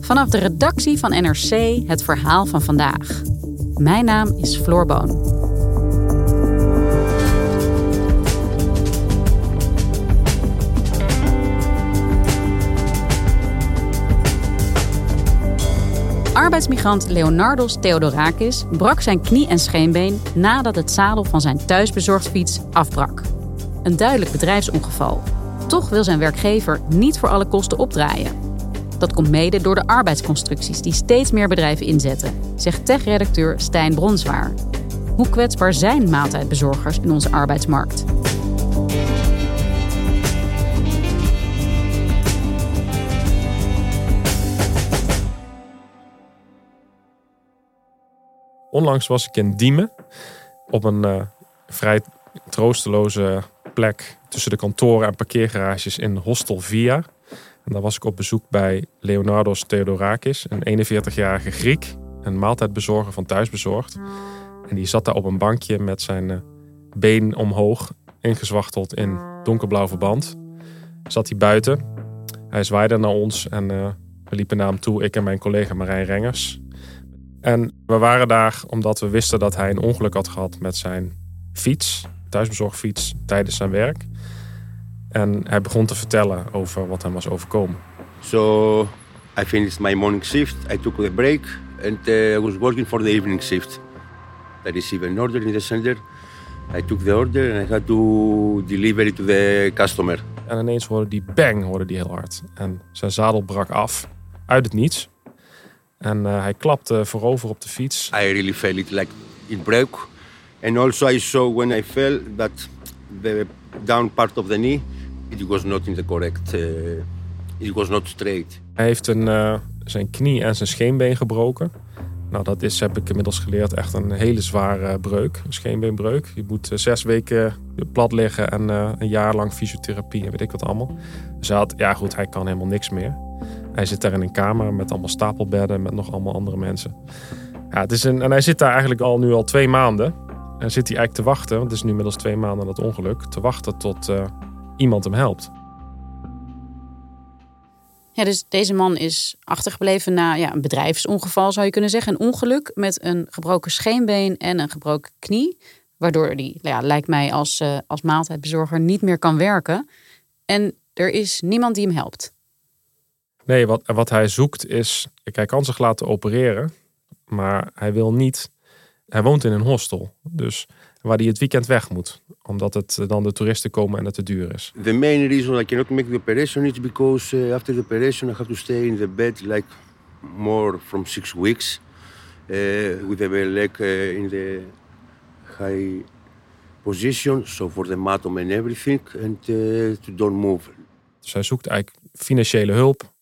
Vanaf de redactie van NRC het verhaal van vandaag. Mijn naam is Floor Boon. Arbeidsmigrant Leonardos Theodorakis brak zijn knie en scheenbeen nadat het zadel van zijn thuisbezorgd fiets afbrak. Een duidelijk bedrijfsongeval. Toch wil zijn werkgever niet voor alle kosten opdraaien. Dat komt mede door de arbeidsconstructies die steeds meer bedrijven inzetten, zegt tech-redacteur Stijn Bronswaar. Hoe kwetsbaar zijn maaltijdbezorgers in onze arbeidsmarkt? Onlangs was ik in Diemen op een uh, vrij troosteloze plek tussen de kantoren en parkeergarages in Hostel Via. En daar was ik op bezoek bij Leonardos Theodorakis, een 41-jarige Griek, een maaltijdbezorger van Thuisbezorgd. En die zat daar op een bankje met zijn uh, been omhoog, ingezwachteld in donkerblauw verband. Zat hij buiten. Hij zwaaide naar ons en uh, we liepen naar hem toe, ik en mijn collega Marijn Rengers. En we waren daar omdat we wisten dat hij een ongeluk had gehad met zijn fiets, thuisbezorgfiets, tijdens zijn werk. En hij begon te vertellen over wat hem was overkomen. So I finished my morning shift. I took a break and uh, I was working for the evening shift. I received an order in the center. I took the order and I had to deliver it to the customer. En ineens hoorde die bang hoorde die heel hard. En zijn zadel brak af uit het niets. En uh, hij klapte voorover op de fiets. I really felt it like it broke. And also I saw when I fell that the down part of the knee, it was not in the correct, uh, it was not straight. Hij heeft een, uh, zijn knie en zijn scheenbeen gebroken. Nou, dat is, heb ik inmiddels geleerd, echt een hele zware breuk. Een scheenbeenbreuk. Je moet zes weken plat liggen en een jaar lang fysiotherapie en weet ik wat allemaal. Dus hij had, ja goed, hij kan helemaal niks meer. Hij zit daar in een kamer met allemaal stapelbedden met nog allemaal andere mensen. Ja, het is een, en hij zit daar eigenlijk al nu al twee maanden. En zit hij eigenlijk te wachten, want het is nu inmiddels twee maanden dat ongeluk, te wachten tot iemand hem helpt. Ja, dus deze man is achtergebleven na ja, een bedrijfsongeval, zou je kunnen zeggen. Een ongeluk met een gebroken scheenbeen en een gebroken knie. Waardoor hij, ja, lijkt mij, als, uh, als maaltijdbezorger niet meer kan werken. En er is niemand die hem helpt. Nee, wat, wat hij zoekt is. Hij kan zich laten opereren, maar hij wil niet. Hij woont in een hostel, dus waar hij het weekend weg moet, omdat het dan de toeristen komen en het te duur is. The main reason I cannot make the operation is because uh, after the operation I have to stay in the bed like more from six weeks uh, with the leg uh, in the high position, so for the matom and everything, and uh, to don't move. Dus hij zoekt eigenlijk financiële hulp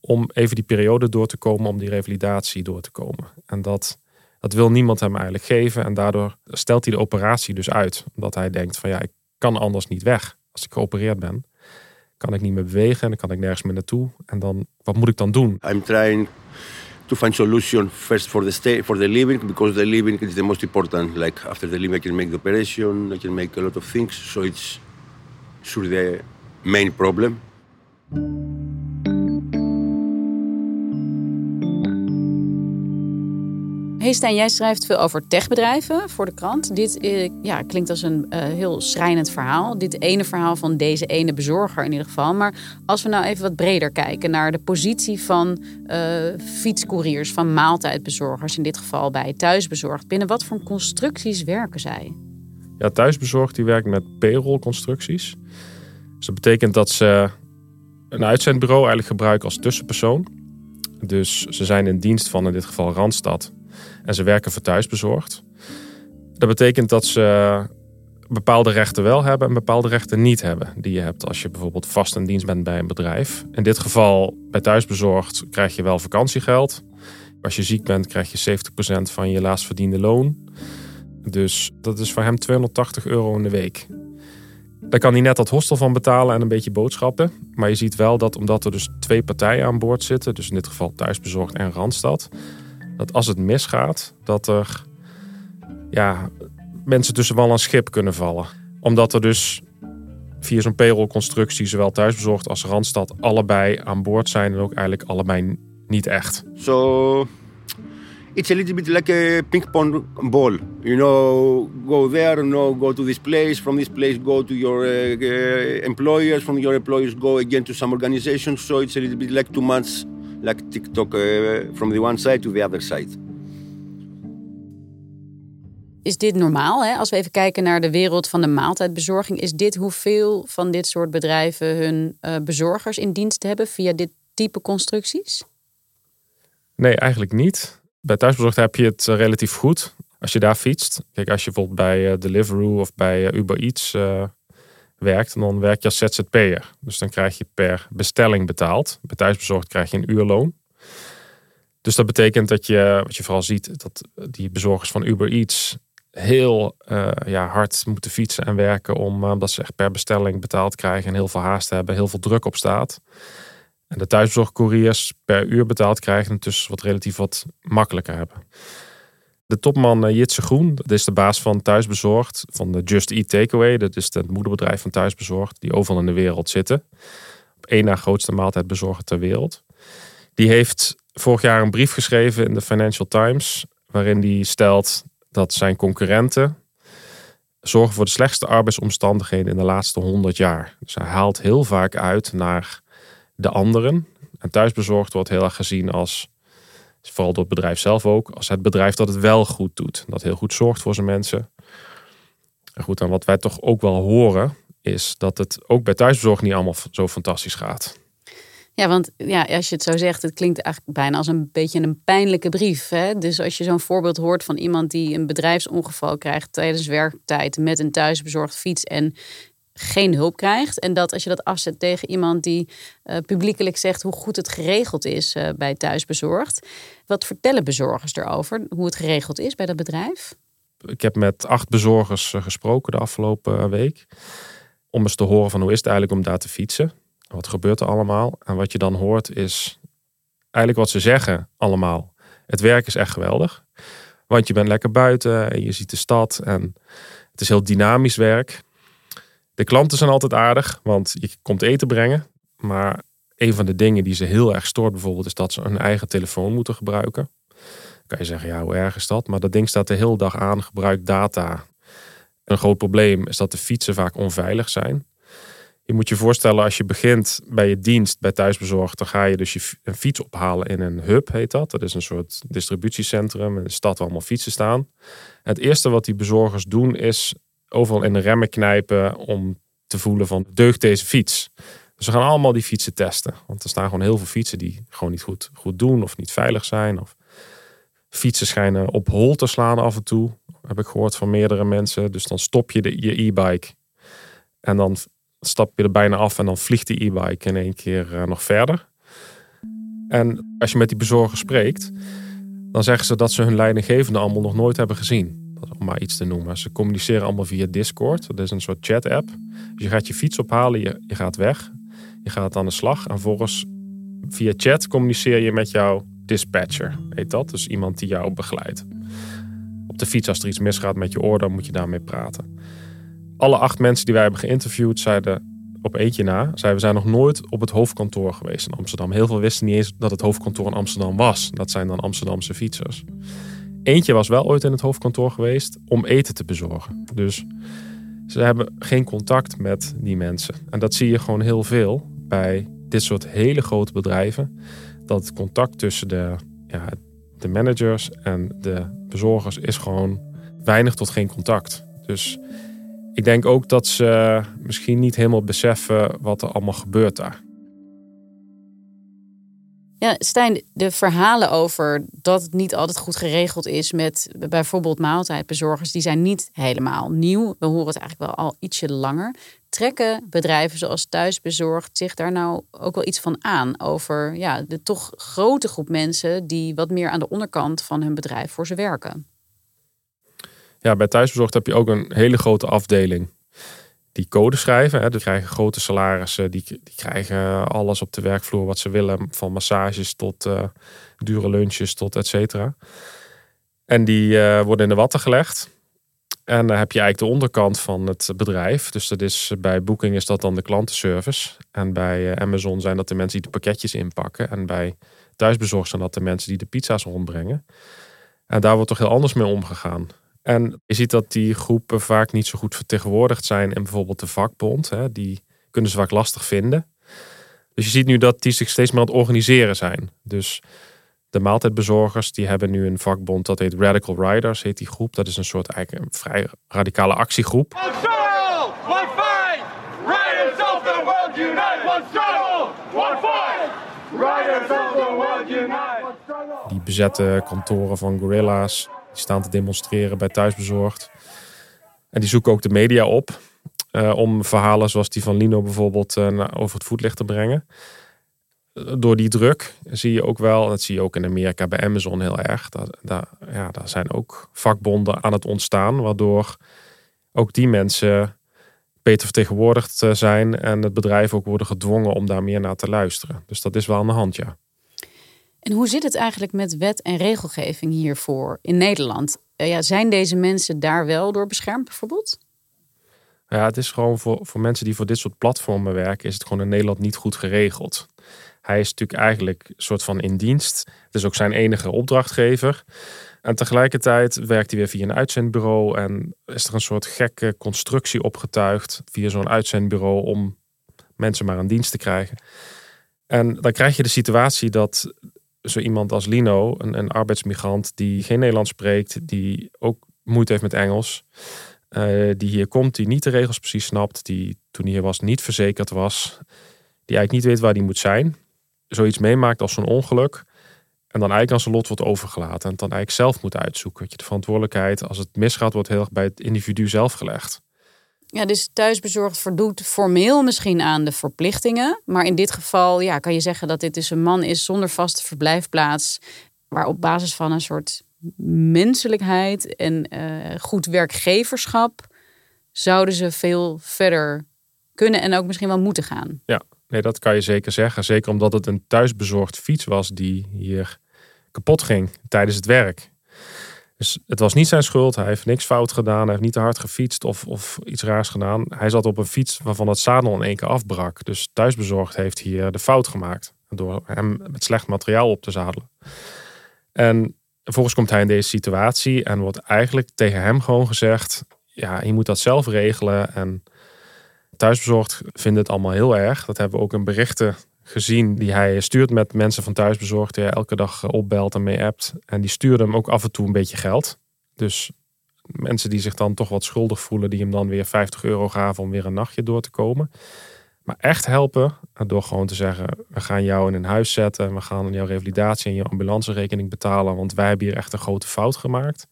om even die periode door te komen, om die revalidatie door te komen. En dat, dat wil niemand hem eigenlijk geven. En daardoor stelt hij de operatie dus uit. Omdat hij denkt van ja, ik kan anders niet weg. Als ik geopereerd ben, kan ik niet meer bewegen en dan kan ik nergens meer naartoe. En dan, wat moet ik dan doen? I'm trying to find solution first for the stay, for the living, because the living is the most important. Like after the living, I can make the operation, I can make a lot of things. So it's sure the main problem. Hey jij schrijft veel over techbedrijven voor de krant. Dit eh, ja, klinkt als een uh, heel schrijnend verhaal. Dit ene verhaal van deze ene bezorger in ieder geval. Maar als we nou even wat breder kijken naar de positie van uh, fietscouriers, van maaltijdbezorgers, in dit geval bij thuisbezorgd. Binnen wat voor constructies werken zij? Ja, thuisbezorgd die werkt met payroll-constructies. Dus dat betekent dat ze een uitzendbureau eigenlijk gebruiken als tussenpersoon. Dus ze zijn in dienst van in dit geval Randstad en ze werken voor thuisbezorgd. Dat betekent dat ze bepaalde rechten wel hebben en bepaalde rechten niet hebben. Die je hebt als je bijvoorbeeld vast in dienst bent bij een bedrijf. In dit geval bij thuisbezorgd krijg je wel vakantiegeld. Als je ziek bent krijg je 70% van je laatst verdiende loon. Dus dat is voor hem 280 euro in de week. Daar kan hij net dat hostel van betalen en een beetje boodschappen. Maar je ziet wel dat omdat er dus twee partijen aan boord zitten, dus in dit geval thuisbezorgd en Randstad, dat als het misgaat, dat er ja, mensen tussen wal en schip kunnen vallen. Omdat er dus via zo'n payroll-constructie zowel thuisbezorgd als Randstad allebei aan boord zijn en ook eigenlijk allebei niet echt. So it's a little bit like a ping pong ball. You know, go there, no, go to this place. From this place, go to your uh, uh, employers. From your employers, go again to some organization. So it's a little bit like two months, like TikTok, uh, from the one side to the other side. Is dit normaal? Hè? Als we even kijken naar de wereld van de maaltijdbezorging, is dit hoeveel van dit soort bedrijven hun uh, bezorgers in dienst hebben via dit type constructies? Nee, eigenlijk niet. Bij thuisbezorgd heb je het eh, relatief goed als je daar fietst. Kijk, als je bijvoorbeeld bij uh, Deliveroo of bij Uber Eats uh, werkt, dan werk je als ZZP'er. Dus dan krijg je per bestelling betaald. Bij thuisbezorgd krijg je een uurloon. Dus dat betekent dat je, wat je vooral ziet, dat die bezorgers van Uber Eats heel uh, ja, hard moeten fietsen en werken om, omdat ze echt per bestelling betaald krijgen en heel veel haast hebben, heel veel druk op staat. En de thuiszorgcouriers per uur betaald krijgen en dus wat relatief wat makkelijker hebben. De topman uh, Jitse Groen, dat is de baas van Thuisbezorgd, van de Just Eat Takeaway. Dat is het moederbedrijf van Thuisbezorgd, die overal in de wereld zitten. Op één na grootste maaltijdbezorger ter wereld. Die heeft vorig jaar een brief geschreven in de Financial Times, waarin hij stelt dat zijn concurrenten zorgen voor de slechtste arbeidsomstandigheden in de laatste 100 jaar. Dus hij haalt heel vaak uit naar de anderen. En thuisbezorgd wordt heel erg gezien als, vooral door het bedrijf zelf ook, als het bedrijf dat het wel goed doet. Dat heel goed zorgt voor zijn mensen. En goed, en wat wij toch ook wel horen, is dat het ook bij thuisbezorgd niet allemaal zo fantastisch gaat. Ja, want ja, als je het zo zegt, het klinkt eigenlijk bijna als een beetje een pijnlijke brief. Hè? Dus als je zo'n voorbeeld hoort van iemand die een bedrijfsongeval krijgt tijdens werktijd met een thuisbezorgd fiets en geen hulp krijgt. En dat als je dat afzet tegen iemand die uh, publiekelijk zegt hoe goed het geregeld is uh, bij thuisbezorgd. Wat vertellen bezorgers erover, hoe het geregeld is bij dat bedrijf? Ik heb met acht bezorgers eh, gesproken de afgelopen week. Om eens te horen van hoe is het eigenlijk om daar te fietsen. Wat gebeurt er allemaal? En wat je dan hoort is eigenlijk wat ze zeggen allemaal. Het werk is echt geweldig. Want je bent lekker buiten en je ziet de stad en het is heel dynamisch werk. De klanten zijn altijd aardig, want je komt eten brengen. Maar een van de dingen die ze heel erg stoort bijvoorbeeld is dat ze een eigen telefoon moeten gebruiken. Dan kan je zeggen, ja, hoe erg is dat? Maar dat ding staat de hele dag aan, gebruikt data. Een groot probleem is dat de fietsen vaak onveilig zijn. Je moet je voorstellen, als je begint bij je dienst bij thuisbezorgd, dan ga je dus je een fiets ophalen in een hub, heet dat. Dat is een soort distributiecentrum in de stad waar allemaal fietsen staan. het eerste wat die bezorgers doen is overal in de remmen knijpen om te voelen van deugt deze fiets. Dus we gaan allemaal die fietsen testen. Want er staan gewoon heel veel fietsen die gewoon niet goed, goed doen of niet veilig zijn. Of fietsen schijnen op hol te slaan af en toe. Heb ik gehoord van meerdere mensen. Dus dan stop je de, je e-bike. En dan stap je er bijna af en dan vliegt die e-bike in één keer eh, nog verder. En als je met die bezorger spreekt, dan zeggen ze dat ze hun leidinggevende allemaal nog nooit hebben gezien. Om maar iets te noemen. Ze communiceren allemaal via Discord. Dat is een soort chat-app. Dus je gaat je fiets ophalen, je, je gaat weg. Je gaat aan de slag. En volgens via chat communiceer je met jouw dispatcher. Heet dat? Dus iemand die jou begeleidt. Op de fiets, als er iets misgaat met je oor, dan moet je daarmee praten alle acht mensen die wij hebben geïnterviewd zeiden op eentje na, zeiden we zijn nog nooit op het hoofdkantoor geweest in Amsterdam. Heel veel wisten niet eens dat het hoofdkantoor in Amsterdam was. Dat zijn dan Amsterdamse fietsers. Eentje was wel ooit in het hoofdkantoor geweest om eten te bezorgen. Dus ze hebben geen contact met die mensen. En dat zie je gewoon heel veel bij dit soort hele grote bedrijven. Dat contact tussen de, ja, de managers en de bezorgers is gewoon weinig tot geen contact. Dus ik denk ook dat ze misschien niet helemaal beseffen wat er allemaal gebeurt daar. Ja, Stijn, de verhalen over dat het niet altijd goed geregeld is met bijvoorbeeld maaltijdbezorgers, die zijn niet helemaal nieuw. We horen het eigenlijk wel al ietsje langer. Trekken bedrijven zoals Thuisbezorgd zich daar nou ook wel iets van aan over ja, de toch grote groep mensen die wat meer aan de onderkant van hun bedrijf voor ze werken? Ja, bij Thuisbezorgd heb je ook een hele grote afdeling die code schrijven. Hè. Die krijgen grote salarissen, die, die krijgen alles op de werkvloer wat ze willen. Van massages tot uh, dure lunches tot et cetera. En die uh, worden in de watten gelegd. En dan heb je eigenlijk de onderkant van het bedrijf. Dus dat is, bij Booking is dat dan de klantenservice. En bij uh, Amazon zijn dat de mensen die de pakketjes inpakken. En bij thuisbezorgd zijn dat de mensen die de pizza's rondbrengen. En daar wordt toch heel anders mee omgegaan. En je ziet dat die groepen vaak niet zo goed vertegenwoordigd zijn in bijvoorbeeld de vakbond. Hè, die kunnen ze vaak lastig vinden. Dus je ziet nu dat die zich steeds meer aan het organiseren zijn. Dus de maaltijdbezorgers die hebben nu een vakbond dat heet Radical Riders, heet die groep. Dat is een soort eigenlijk een vrij radicale actiegroep. One struggle, one fight! Riders of the world unite! One struggle, one fight! Riders of the world unite! Die bezetten kantoren van gorilla's die staan te demonstreren bij Thuisbezorgd. En die zoeken ook de media op. Uh, om verhalen zoals die van Lino bijvoorbeeld uh, over het voetlicht te brengen. Door die druk zie je ook wel, dat zie je ook in Amerika bij Amazon heel erg. Dat, ja, daar zijn ook vakbonden aan het ontstaan, waardoor ook die mensen beter vertegenwoordigd eh, zijn en het bedrijf ook worden gedwongen om daar meer naar te luisteren. Dus dat is wel aan de hand, ja. En hoe zit het eigenlijk met wet en regelgeving hiervoor in Nederland? Eh, ja, zijn deze mensen daar wel door beschermd bijvoorbeeld? Ja, het is gewoon voor, voor mensen die voor dit soort platformen werken, is het gewoon in Nederland niet goed geregeld. Hij is natuurlijk eigenlijk een soort van in dienst. Het is ook zijn enige opdrachtgever. En tegelijkertijd werkt hij weer via een uitzendbureau en is er een soort gekke constructie opgetuigd via zo'n uitzendbureau om mensen maar aan dienst te krijgen. En dan krijg je de situatie dat zo iemand als Lino, een, een arbeidsmigrant die geen Nederlands spreekt, die ook moeite heeft met Engels, uh, die hier komt, die niet de regels precies snapt, die toen hier was niet verzekerd was, die eigenlijk niet weet waar hij moet zijn, zoiets meemaakt als zo'n ongeluk. En dan eigenlijk aan zijn lot wordt overgelaten. En dan eigenlijk zelf moet uitzoeken. je, de verantwoordelijkheid als het misgaat, wordt heel erg bij het individu zelf gelegd. Ja, dus thuisbezorgd voldoet formeel misschien aan de verplichtingen. Maar in dit geval ja, kan je zeggen dat dit dus een man is zonder vaste verblijfplaats. Waar op basis van een soort menselijkheid en uh, goed werkgeverschap zouden ze veel verder kunnen en ook misschien wel moeten gaan. Ja, nee, dat kan je zeker zeggen. Zeker omdat het een thuisbezorgd fiets was die hier kapot ging tijdens het werk. Dus het was niet zijn schuld. Hij heeft niks fout gedaan. Hij heeft niet te hard gefietst of, of iets raars gedaan. Hij zat op een fiets waarvan het zadel in één keer afbrak. Dus thuisbezorgd heeft hier de fout gemaakt. Door hem met slecht materiaal op te zadelen. En vervolgens komt hij in deze situatie en wordt eigenlijk tegen hem gewoon gezegd: ja, je moet dat zelf regelen. En thuisbezorgd vindt het allemaal heel erg. Dat hebben we ook in berichten gezien die hij stuurt met mensen van thuisbezorgd. Die hij elke dag opbelt en mee appt. En die stuurde hem ook af en toe een beetje geld. Dus mensen die zich dan toch wat schuldig voelen, die hem dan weer 50 euro gaven om weer een nachtje door te komen. Maar echt helpen door gewoon te zeggen: we gaan jou in een huis zetten, we gaan jouw revalidatie en je ambulancerekening betalen, want wij hebben hier echt een grote fout gemaakt.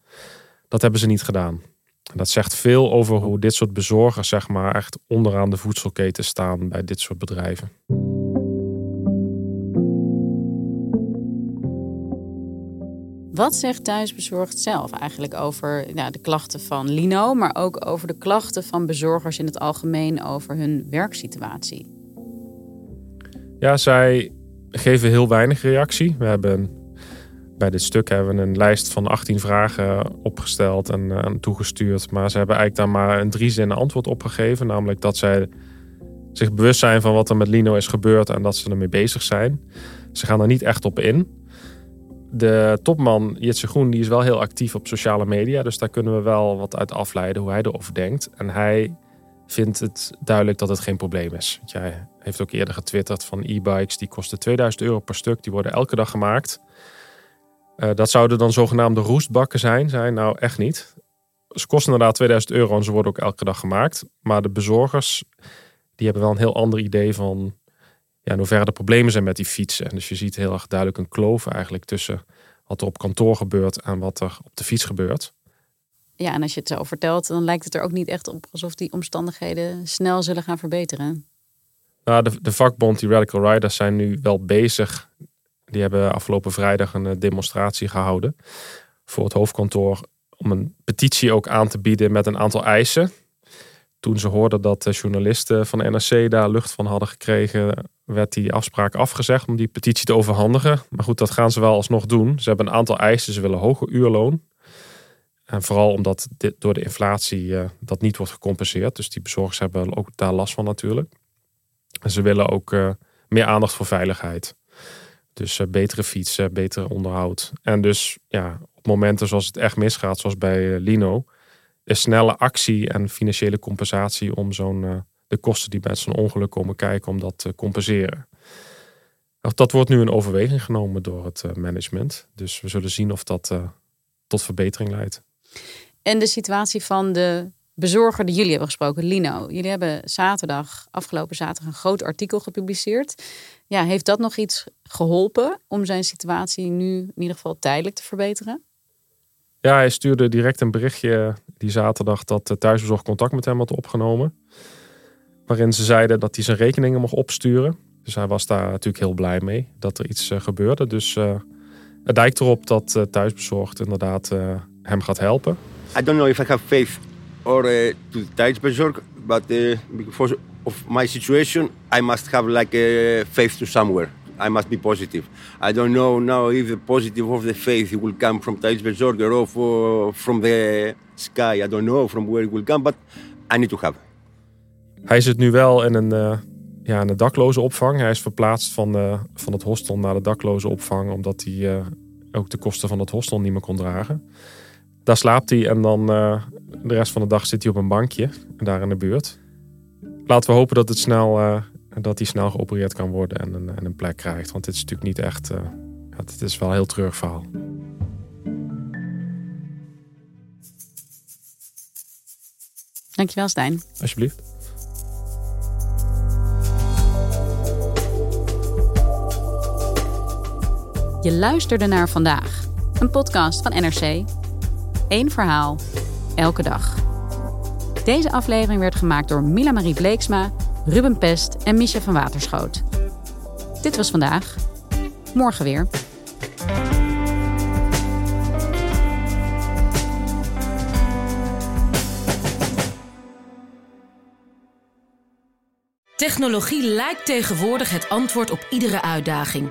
Dat hebben ze niet gedaan. En dat zegt veel over hoe dit soort bezorgers, zeg maar, echt onderaan de voedselketen staan bij dit soort bedrijven. Wat zegt Thuisbezorgd zelf eigenlijk over nou, de klachten van Lino, maar ook over de klachten van bezorgers in het algemeen over hun werksituatie? Ja, zij geven heel weinig reactie. We hebben bij dit stuk hebben we een lijst van 18 vragen opgesteld en uh, toegestuurd. Maar ze hebben eigenlijk daar maar een drie zinnen antwoord op gegeven. Namelijk dat zij zich bewust zijn van wat er met Lino is gebeurd en dat ze ermee bezig zijn. Ze gaan er niet echt op in de topman Jitse Groen die is wel heel actief op sociale media. Dus daar kunnen we wel wat uit afleiden hoe hij erover denkt. En hij vindt het duidelijk dat het geen probleem is. Want hij heeft ook eerder getwitterd van e-bikes die kosten 2000 euro per stuk. Die worden elke dag gemaakt. Uh, dat zouden dan zogenaamde roestbakken zijn. Zijn nou echt niet. Ze kosten inderdaad 2000 euro en ze worden ook elke dag gemaakt. Maar de bezorgers die hebben wel een heel ander idee van ja, in hoeverre er problemen zijn met die fietsen. Dus je ziet heel erg duidelijk een kloof eigenlijk tussen wat er op kantoor gebeurt en wat er op de fiets gebeurt. Ja, en als je het zo vertelt, dan lijkt het er ook niet echt op alsof die omstandigheden snel zullen gaan verbeteren. Nou, de, de vakbond, die Radical Riders, zijn nu wel bezig. Die hebben afgelopen vrijdag een eh, demonstratie gehouden voor het hoofdkantoor om een petitie ook aan te bieden met een aantal eisen. Toen ze hoorden dat de journalisten van de NRC daar lucht van hadden gekregen, werd die afspraak afgezegd om die petitie te overhandigen. Maar goed, dat gaan ze wel alsnog doen. Ze hebben een aantal eisen. Ze willen hoger uurloon. En vooral omdat dit, door de inflatie uh, dat niet wordt gecompenseerd. Dus die bezorgers hebben ook daar last van natuurlijk. En ze willen ook uh, meer aandacht voor veiligheid. Dus uh, betere fietsen, beter onderhoud. En dus ja, op momenten zoals het echt misgaat, zoals bij Lino, is snelle actie en financiële compensatie om zo'n de kosten die bij zo'n ongeluk komen kijken om dat te compenseren. Dat wordt nu in overweging genomen door het management. Dus we zullen zien of dat tot verbetering leidt. En de situatie van de bezorger die jullie hebben gesproken, Lino. Jullie hebben zaterdag, afgelopen zaterdag, een groot artikel gepubliceerd. Ja, heeft dat nog iets geholpen om zijn situatie nu in ieder geval tijdelijk te verbeteren? Ja, hij stuurde direct een berichtje die zaterdag dat de thuisbezorg contact met hem had opgenomen. Waarin ze zeiden dat hij zijn rekeningen mocht opsturen. Dus hij was daar natuurlijk heel blij mee dat er iets uh, gebeurde. Dus uh, het lijkt erop dat uh, thuisbezorgd inderdaad hem gaat helpen. I don't know if I have faith or uh, to Tijdsbezorg, but uh, of my situation, I must have like a faith to somewhere. I must be positive. I don't know now if the positive of the faith will come from Tijdsbezorg or from the sky. I don't know from where it will come, but I need to have. Hij zit nu wel in een, uh, ja, in een dakloze opvang. Hij is verplaatst van, uh, van het hostel naar de dakloze opvang, omdat hij uh, ook de kosten van het hostel niet meer kon dragen. Daar slaapt hij en dan uh, de rest van de dag zit hij op een bankje daar in de buurt. Laten we hopen dat, het snel, uh, dat hij snel geopereerd kan worden en een, en een plek krijgt. Want dit is natuurlijk niet echt. Uh, het is wel een heel treurig verhaal. Dankjewel, Stijn. Alsjeblieft. Je luisterde naar vandaag, een podcast van NRC. Eén verhaal, elke dag. Deze aflevering werd gemaakt door Mila Marie Bleeksma, Ruben Pest en Misha van Waterschoot. Dit was vandaag. Morgen weer. Technologie lijkt tegenwoordig het antwoord op iedere uitdaging.